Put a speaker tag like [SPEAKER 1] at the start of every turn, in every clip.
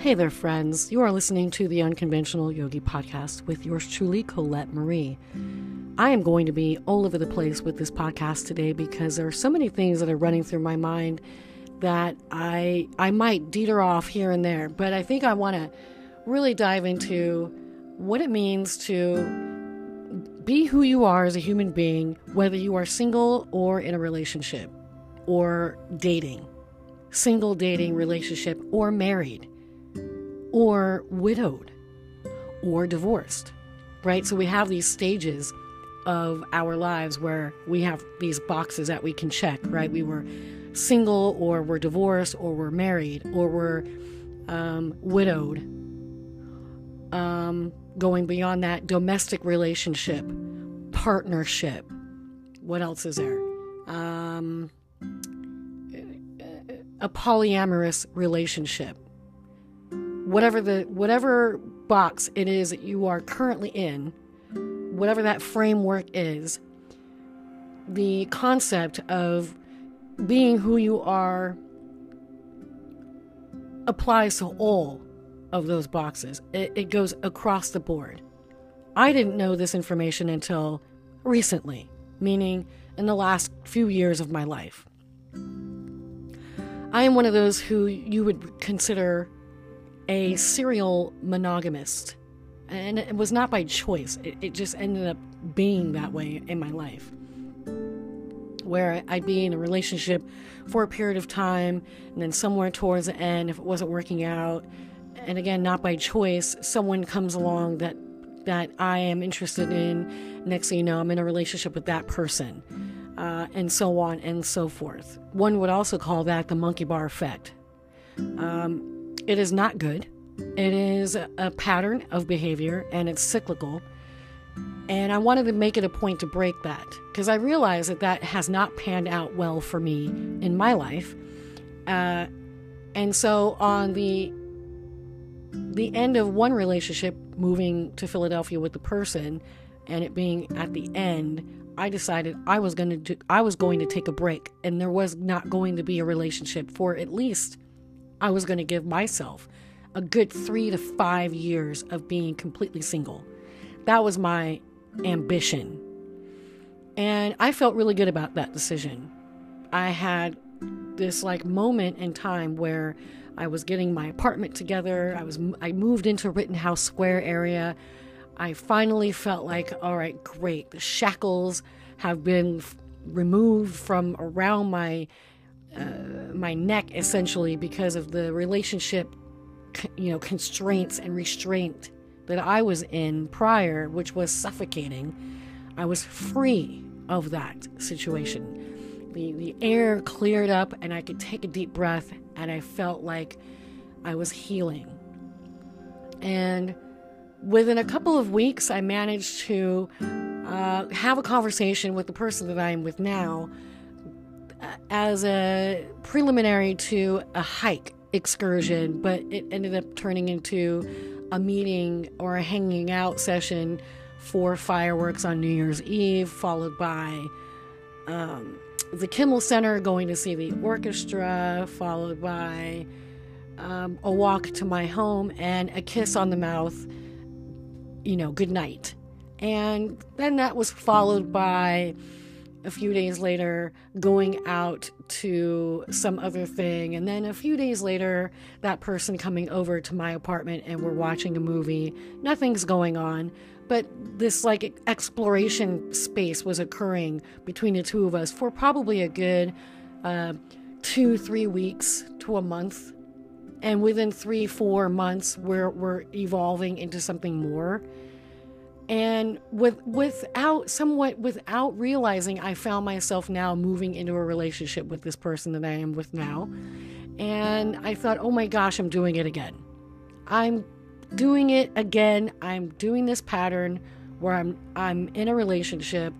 [SPEAKER 1] Hey there, friends. You are listening to the Unconventional Yogi Podcast with yours truly, Colette Marie. I am going to be all over the place with this podcast today because there are so many things that are running through my mind that I I might deter off here and there, but I think I want to really dive into what it means to be who you are as a human being, whether you are single or in a relationship or dating, single dating relationship or married or widowed or divorced, right? So we have these stages of our lives where we have these boxes that we can check, right? We were single or we're divorced or we're married or we're um, widowed. Um, going beyond that, domestic relationship, partnership. What else is there? Um, a polyamorous relationship whatever the whatever box it is that you are currently in, whatever that framework is, the concept of being who you are applies to all of those boxes. It, it goes across the board. I didn't know this information until recently, meaning in the last few years of my life. I am one of those who you would consider a serial monogamist. And it was not by choice, it, it just ended up being that way in my life. Where I'd be in a relationship for a period of time, and then somewhere towards the end, if it wasn't working out, and again, not by choice, someone comes along that that I am interested in. Next thing you know, I'm in a relationship with that person, uh, and so on and so forth. One would also call that the monkey bar effect. Um, it is not good. It is a pattern of behavior and it's cyclical. And I wanted to make it a point to break that because I realize that that has not panned out well for me in my life. Uh, and so on the the end of one relationship, moving to Philadelphia with the person, and it being at the end, I decided I was going to I was going to take a break, and there was not going to be a relationship for at least I was going to give myself a good three to five years of being completely single. That was my ambition. And I felt really good about that decision. I had this like moment in time where I was getting my apartment together. I was I moved into Rittenhouse Square area. I finally felt like, all right, great. The shackles have been f- removed from around my uh, my neck essentially because of the relationship you know constraints and restraint that I was in prior which was suffocating I was free of that situation. The the air cleared up and I could take a deep breath and I felt like I was healing. And within a couple of weeks I managed to uh, have a conversation with the person that I am with now as a preliminary to a hike excursion, but it ended up turning into a meeting or a hanging out session for fireworks on New Year's Eve, followed by um, the Kimmel Center going to see the orchestra, followed by um, a walk to my home and a kiss on the mouth, you know, good night. And then that was followed by a few days later going out to some other thing. And then a few days later that person coming over to my apartment and we're watching a movie. Nothing's going on but this like exploration space was occurring between the two of us for probably a good uh, two three weeks to a month. And within three four months we're, we're evolving into something more and with without somewhat without realizing i found myself now moving into a relationship with this person that i am with now. And i thought oh my gosh i'm doing it again. I'm doing it again. I'm doing this pattern where i'm i'm in a relationship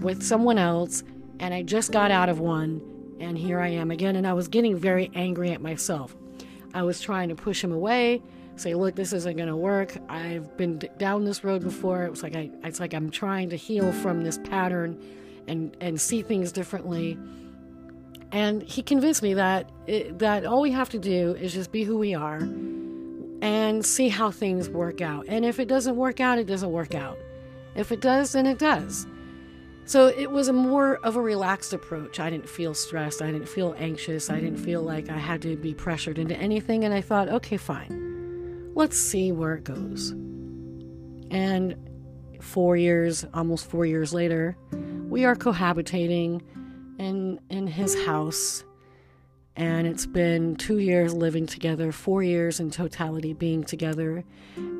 [SPEAKER 1] with someone else and i just got out of one and here i am again. And i was getting very angry at myself. I was trying to push him away say, look, this isn't going to work. I've been down this road before. It was like I, it's like I'm trying to heal from this pattern, and and see things differently. And he convinced me that it, that all we have to do is just be who we are. and see how things work out. And if it doesn't work out, it doesn't work out. If it does, then it does. So it was a more of a relaxed approach. I didn't feel stressed. I didn't feel anxious. I didn't feel like I had to be pressured into anything. And I thought, okay, fine. Let's see where it goes. And four years, almost four years later, we are cohabitating in in his house and it's been two years living together, four years in totality being together.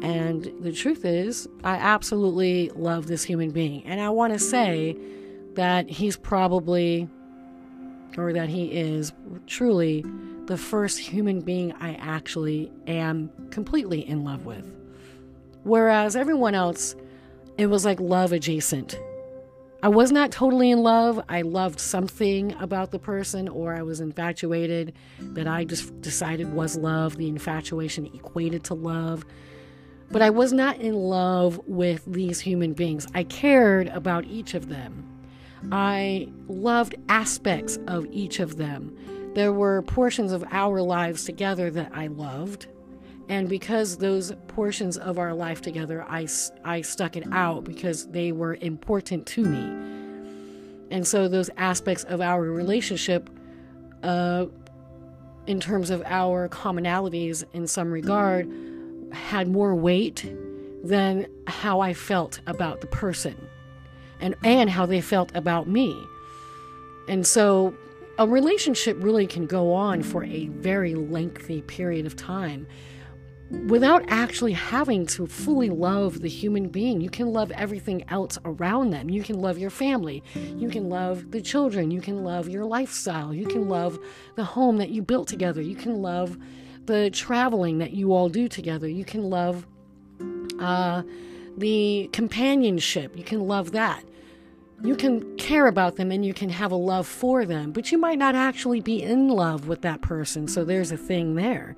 [SPEAKER 1] And the truth is, I absolutely love this human being. And I want to say that he's probably, or that he is truly, the first human being I actually am completely in love with. Whereas everyone else, it was like love adjacent. I was not totally in love. I loved something about the person, or I was infatuated that I just decided was love. The infatuation equated to love. But I was not in love with these human beings. I cared about each of them. I loved aspects of each of them. There were portions of our lives together that I loved. And because those portions of our life together, I, I stuck it out because they were important to me. And so those aspects of our relationship, uh, in terms of our commonalities in some regard, had more weight than how I felt about the person and, and how they felt about me. And so a relationship really can go on for a very lengthy period of time without actually having to fully love the human being. You can love everything else around them. You can love your family. You can love the children. You can love your lifestyle. You can love the home that you built together. You can love the traveling that you all do together. You can love uh, the companionship. You can love that. You can care about them and you can have a love for them, but you might not actually be in love with that person. So there's a thing there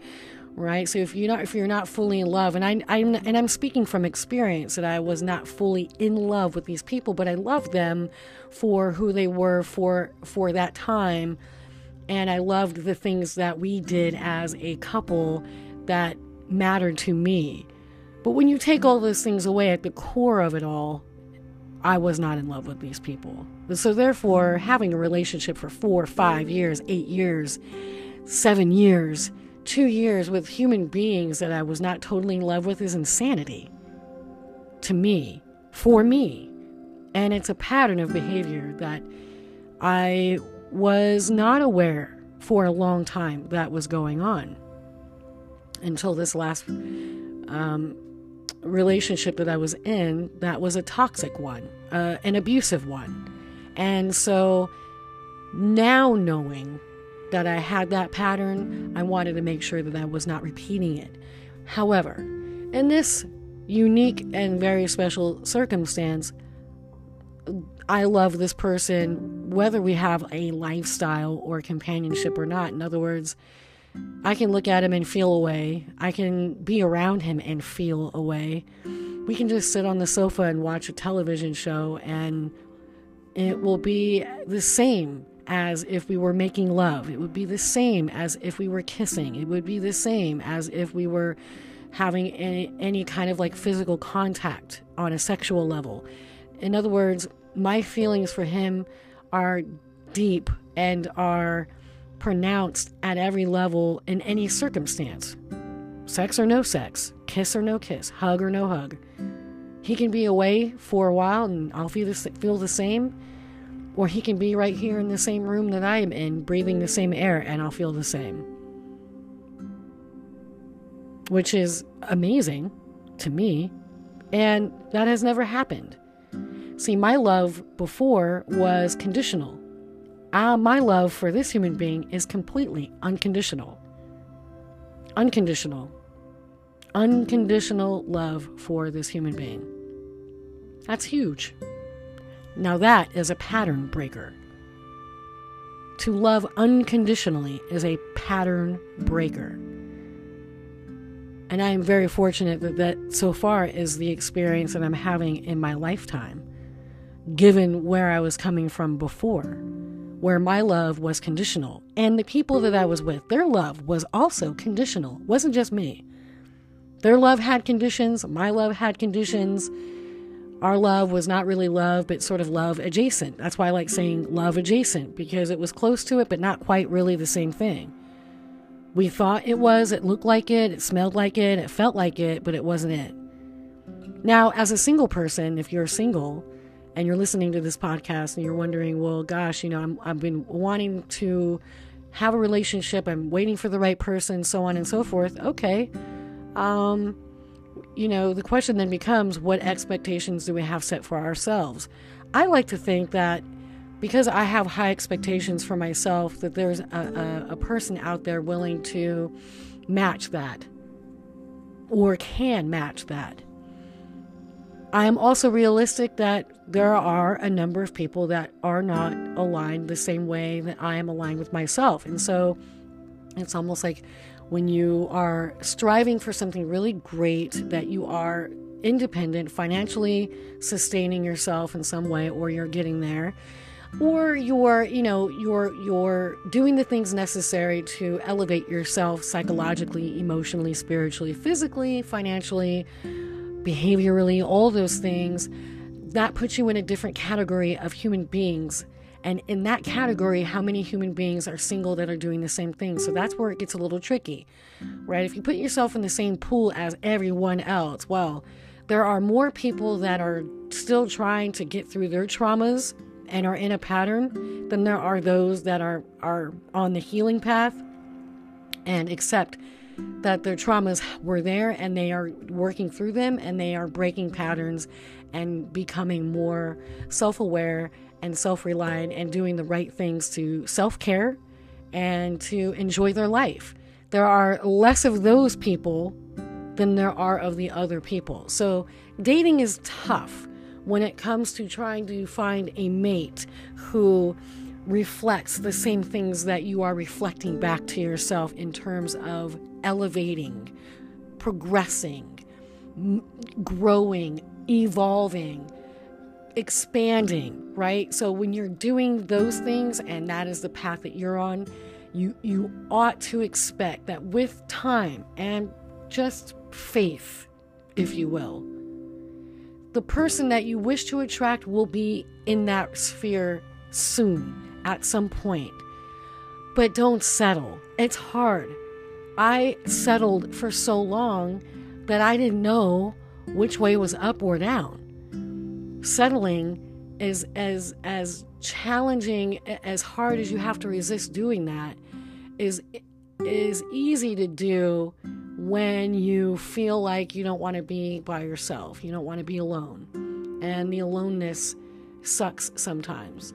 [SPEAKER 1] right so if you're not if you're not fully in love and I, i'm and i'm speaking from experience that i was not fully in love with these people but i loved them for who they were for for that time and i loved the things that we did as a couple that mattered to me but when you take all those things away at the core of it all i was not in love with these people so therefore having a relationship for four five years eight years seven years two years with human beings that I was not totally in love with is insanity. To me, for me. And it's a pattern of behavior that I was not aware for a long time that was going on until this last um, relationship that I was in that was a toxic one, uh, an abusive one. And so now knowing that I had that pattern, I wanted to make sure that I was not repeating it. However, in this unique and very special circumstance, I love this person whether we have a lifestyle or companionship or not. In other words, I can look at him and feel away. I can be around him and feel away. We can just sit on the sofa and watch a television show and it will be the same as if we were making love. It would be the same as if we were kissing. It would be the same as if we were having any, any kind of like physical contact on a sexual level. In other words, my feelings for him are deep and are pronounced at every level in any circumstance sex or no sex, kiss or no kiss, hug or no hug. He can be away for a while and I'll feel the, feel the same or he can be right here in the same room that I am in, breathing the same air, and I'll feel the same. Which is amazing to me. And that has never happened. See, my love before was conditional. Uh, my love for this human being is completely unconditional. Unconditional. Unconditional love for this human being. That's huge. Now, that is a pattern breaker. To love unconditionally is a pattern breaker. And I am very fortunate that that so far is the experience that I'm having in my lifetime, given where I was coming from before, where my love was conditional. And the people that I was with, their love was also conditional, it wasn't just me. Their love had conditions, my love had conditions. Our love was not really love, but sort of love adjacent. That's why I like saying love adjacent, because it was close to it, but not quite really the same thing. We thought it was, it looked like it, it smelled like it, it felt like it, but it wasn't it. Now, as a single person, if you're single and you're listening to this podcast and you're wondering, well, gosh, you know, I'm, I've been wanting to have a relationship, I'm waiting for the right person, so on and so forth. Okay. Um, you know, the question then becomes what expectations do we have set for ourselves? I like to think that because I have high expectations for myself, that there's a, a, a person out there willing to match that or can match that. I am also realistic that there are a number of people that are not aligned the same way that I am aligned with myself. And so it's almost like when you are striving for something really great, that you are independent, financially sustaining yourself in some way, or you're getting there, or you're, you know, you're you're doing the things necessary to elevate yourself psychologically, emotionally, spiritually, physically, financially, behaviorally, all those things, that puts you in a different category of human beings. And in that category, how many human beings are single that are doing the same thing? So that's where it gets a little tricky, right? If you put yourself in the same pool as everyone else, well, there are more people that are still trying to get through their traumas and are in a pattern than there are those that are, are on the healing path and accept that their traumas were there and they are working through them and they are breaking patterns and becoming more self aware and self reliant and doing the right things to self care and to enjoy their life. There are less of those people than there are of the other people. So dating is tough when it comes to trying to find a mate who reflects the same things that you are reflecting back to yourself in terms of elevating, progressing, m- growing, evolving, expanding, right? So when you're doing those things and that is the path that you're on, you you ought to expect that with time and just faith, if you will, the person that you wish to attract will be in that sphere soon at some point. But don't settle. It's hard. I settled for so long that I didn't know which way was up or down. Settling is as as challenging as hard as you have to resist doing that is is easy to do when you feel like you don't want to be by yourself. You don't want to be alone. And the aloneness sucks sometimes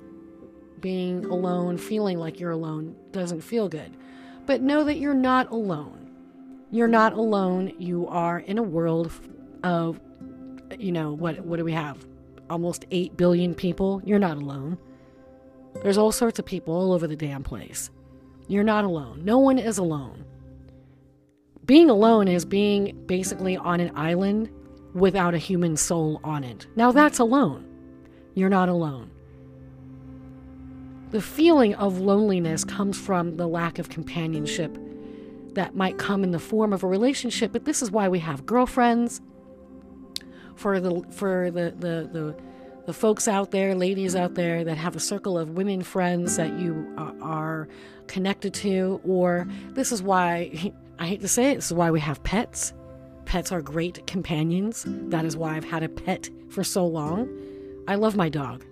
[SPEAKER 1] being alone, feeling like you're alone, doesn't feel good. But know that you're not alone. You're not alone. You are in a world of, you know, what, what do we have? Almost 8 billion people. You're not alone. There's all sorts of people all over the damn place. You're not alone. No one is alone. Being alone is being basically on an island without a human soul on it. Now that's alone. You're not alone. The feeling of loneliness comes from the lack of companionship that might come in the form of a relationship, but this is why we have girlfriends. For the for the the the, the folks out there, ladies out there that have a circle of women friends that you are connected to, or this is why I hate to say it, this is why we have pets. Pets are great companions. That is why I've had a pet for so long. I love my dog.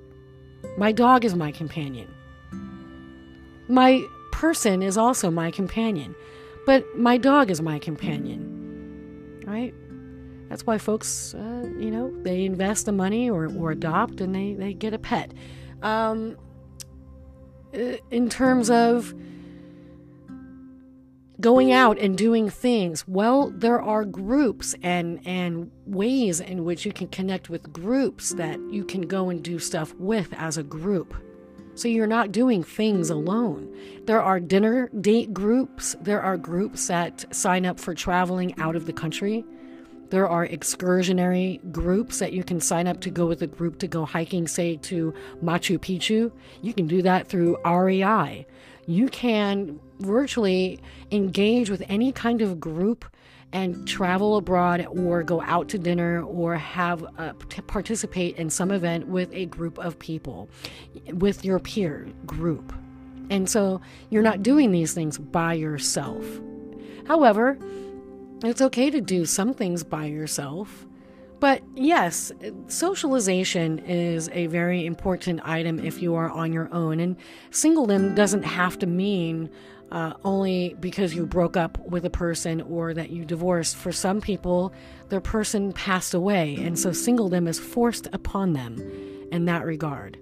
[SPEAKER 1] My dog is my companion. My person is also my companion, but my dog is my companion. Right? That's why folks, uh, you know, they invest the money or, or adopt and they, they get a pet. Um, uh, in terms of going out and doing things, well, there are groups and, and ways in which you can connect with groups that you can go and do stuff with as a group. So you're not doing things alone. There are dinner date groups, there are groups that sign up for traveling out of the country. There are excursionary groups that you can sign up to go with a group to go hiking, say to Machu Picchu. You can do that through REI. You can virtually engage with any kind of group and travel abroad or go out to dinner or have uh, participate in some event with a group of people, with your peer group. And so you're not doing these things by yourself. However, it's okay to do some things by yourself. But yes, socialization is a very important item if you are on your own. And singledom doesn't have to mean uh, only because you broke up with a person or that you divorced. For some people, their person passed away, and so singledom is forced upon them in that regard.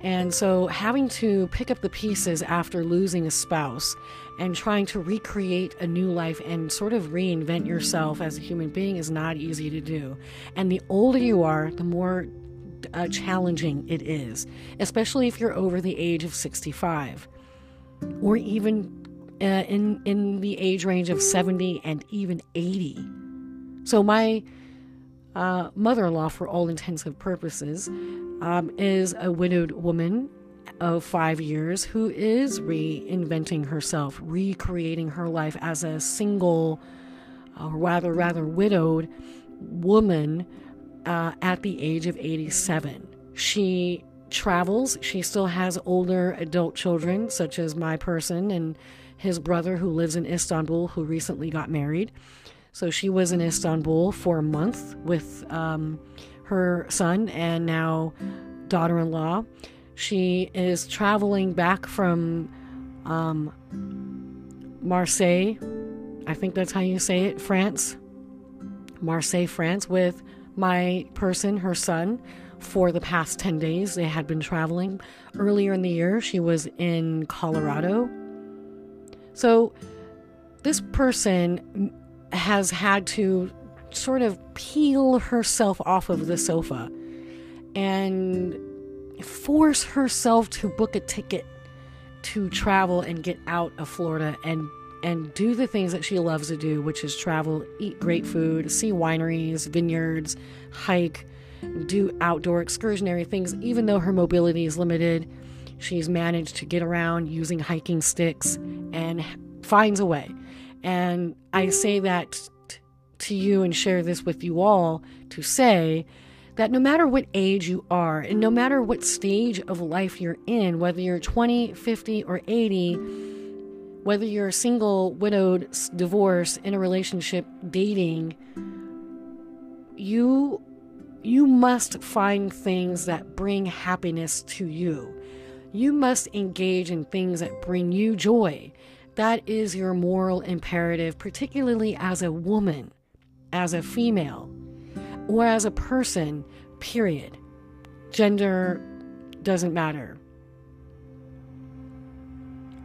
[SPEAKER 1] And so, having to pick up the pieces after losing a spouse and trying to recreate a new life and sort of reinvent yourself as a human being is not easy to do. And the older you are, the more uh, challenging it is, especially if you're over the age of 65 or even uh, in in the age range of 70 and even 80. So my uh, mother-in-law, for all intensive purposes, um, is a widowed woman of five years who is reinventing herself, recreating her life as a single, uh, rather rather widowed woman uh, at the age of 87. She travels. She still has older adult children, such as my person and his brother, who lives in Istanbul, who recently got married. So she was in Istanbul for a month with um, her son and now daughter in law. She is traveling back from um, Marseille. I think that's how you say it, France. Marseille, France, with my person, her son, for the past 10 days. They had been traveling. Earlier in the year, she was in Colorado. So, this person has had to sort of peel herself off of the sofa and force herself to book a ticket to travel and get out of Florida and and do the things that she loves to do, which is travel, eat great food, see wineries, vineyards, hike, do outdoor excursionary things. Even though her mobility is limited, she's managed to get around using hiking sticks and finds a way. And I say that to you and share this with you all to say that no matter what age you are, and no matter what stage of life you're in, whether you're 20, 50, or 80, whether you're single, widowed, divorced, in a relationship, dating, you you must find things that bring happiness to you. You must engage in things that bring you joy. That is your moral imperative, particularly as a woman, as a female or as a person, period. Gender doesn't matter.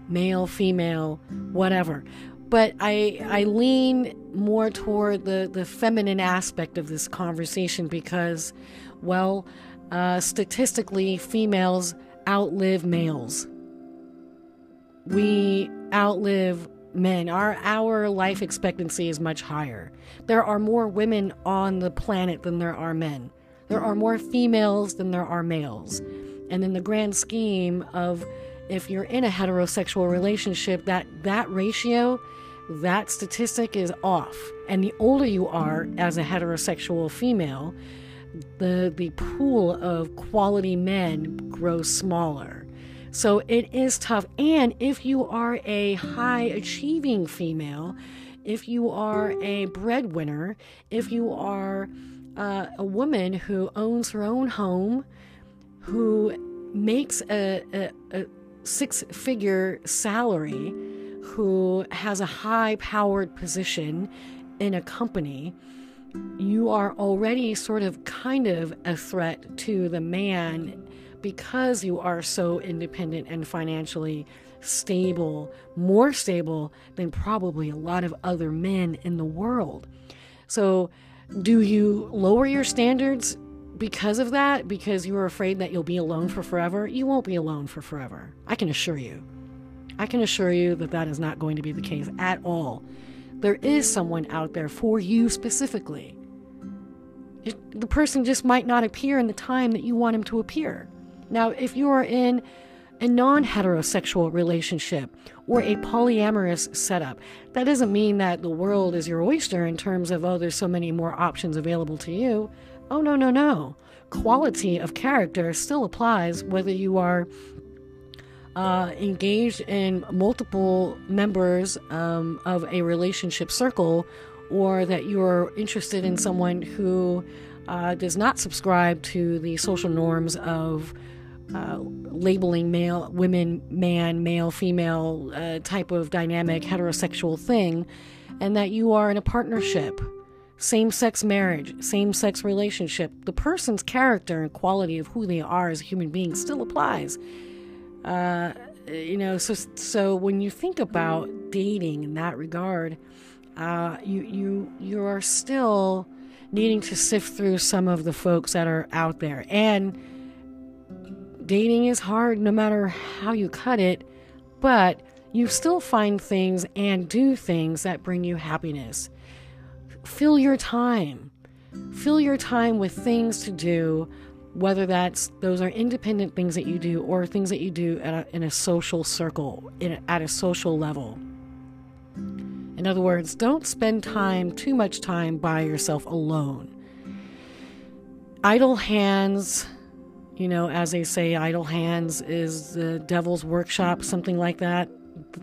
[SPEAKER 1] Male, female, whatever. But I I lean more toward the, the feminine aspect of this conversation because, well, uh, statistically, females outlive males. We outlive men. Our our life expectancy is much higher. There are more women on the planet than there are men. There are more females than there are males. And in the grand scheme of if you're in a heterosexual relationship, that that ratio, that statistic is off. And the older you are as a heterosexual female, the the pool of quality men grows smaller. So it is tough. And if you are a high achieving female, if you are a breadwinner, if you are uh, a woman who owns her own home, who makes a, a, a six figure salary, who has a high powered position in a company, you are already sort of kind of a threat to the man because you are so independent and financially stable, more stable than probably a lot of other men in the world. So, do you lower your standards because of that? Because you are afraid that you'll be alone for forever? You won't be alone for forever. I can assure you. I can assure you that that is not going to be the case at all. There is someone out there for you specifically. It, the person just might not appear in the time that you want him to appear. Now, if you are in a non heterosexual relationship or a polyamorous setup. That doesn't mean that the world is your oyster in terms of, oh, there's so many more options available to you. Oh, no, no, no. Quality of character still applies whether you are uh, engaged in multiple members um, of a relationship circle or that you're interested in someone who uh, does not subscribe to the social norms of uh, labeling male, women, man, male, female uh, type of dynamic heterosexual thing, and that you are in a partnership, same sex marriage, same sex relationship, the person's character and quality of who they are as a human being still applies. Uh, you know, so so when you think about dating in that regard, uh, you you you are still needing to sift through some of the folks that are out there and dating is hard no matter how you cut it, but you still find things and do things that bring you happiness. Fill your time. Fill your time with things to do, whether that's those are independent things that you do or things that you do a, in a social circle, in, at a social level. In other words, don't spend time, too much time by yourself alone. Idle hands you know, as they say, idle hands is the devil's workshop, something like that.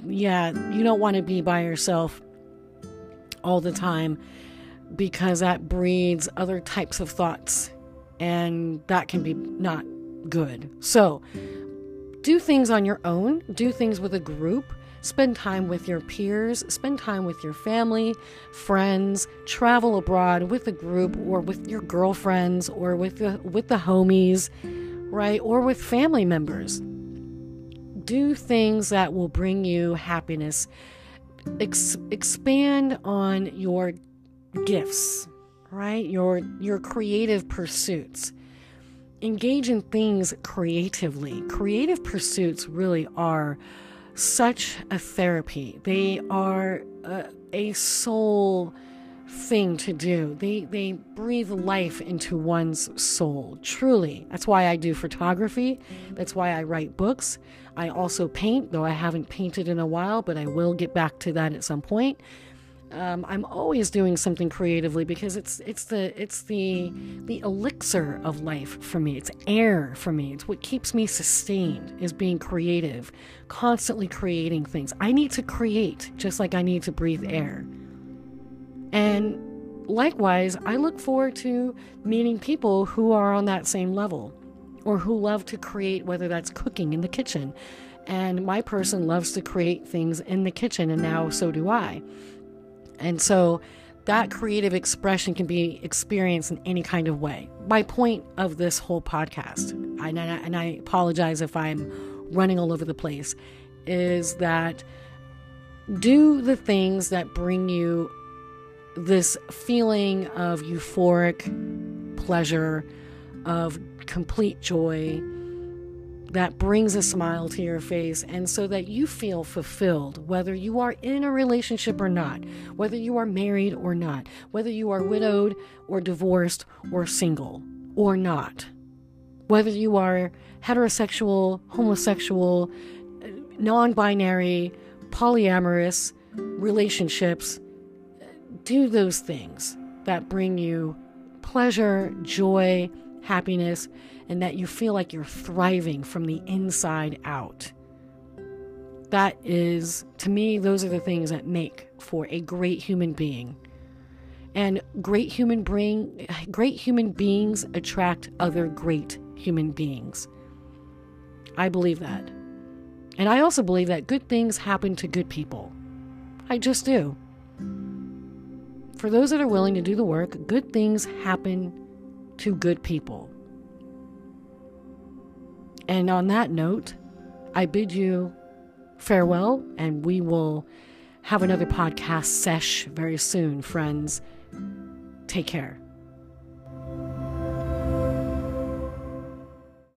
[SPEAKER 1] Yeah, you don't want to be by yourself all the time because that breeds other types of thoughts and that can be not good. So, do things on your own, do things with a group, spend time with your peers, spend time with your family, friends, travel abroad with a group or with your girlfriends or with the with the homies right? Or with family members. Do things that will bring you happiness. Ex- expand on your gifts, right? Your your creative pursuits. Engage in things creatively. Creative pursuits really are such a therapy. They are a, a soul thing to do. They they breathe life into one's soul. Truly. That's why I do photography. That's why I write books. I also paint, though I haven't painted in a while, but I will get back to that at some point. Um, I'm always doing something creatively because it's it's the it's the the elixir of life for me. It's air for me. It's what keeps me sustained is being creative, constantly creating things. I need to create just like I need to breathe air. And likewise, I look forward to meeting people who are on that same level or who love to create, whether that's cooking in the kitchen. And my person loves to create things in the kitchen, and now so do I. And so that creative expression can be experienced in any kind of way. My point of this whole podcast, and I, and I apologize if I'm running all over the place, is that do the things that bring you this feeling of euphoric pleasure, of complete joy that brings a smile to your face, and so that you feel fulfilled, whether you are in a relationship or not, whether you are married or not, whether you are widowed or divorced or single or not, whether you are heterosexual, homosexual, non binary, polyamorous relationships do those things that bring you pleasure, joy, happiness, and that you feel like you're thriving from the inside out. That is, to me, those are the things that make for a great human being. And great human bring, great human beings attract other great human beings. I believe that. And I also believe that good things happen to good people. I just do for those that are willing to do the work, good things happen to good people. And on that note, I bid you farewell, and we will have another podcast sesh very soon, friends. Take care.